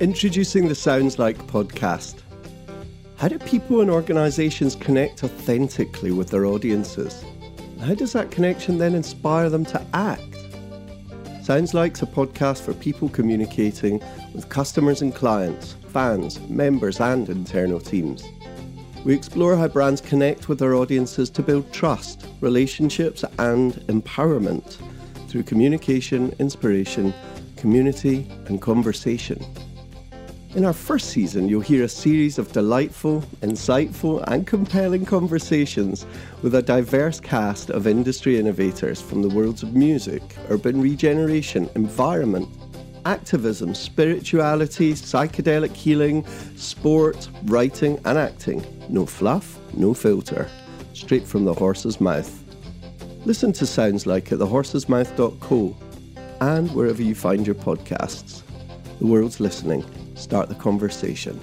Introducing the Sounds Like podcast. How do people and organisations connect authentically with their audiences? How does that connection then inspire them to act? Sounds Like's a podcast for people communicating with customers and clients, fans, members, and internal teams. We explore how brands connect with their audiences to build trust, relationships, and empowerment through communication, inspiration, community, and conversation. In our first season, you'll hear a series of delightful, insightful, and compelling conversations with a diverse cast of industry innovators from the worlds of music, urban regeneration, environment, activism, spirituality, psychedelic healing, sport, writing, and acting. No fluff, no filter. Straight from the horse's mouth. Listen to Sounds Like at thehorsesmouth.co and wherever you find your podcasts. The world's listening. Start the conversation.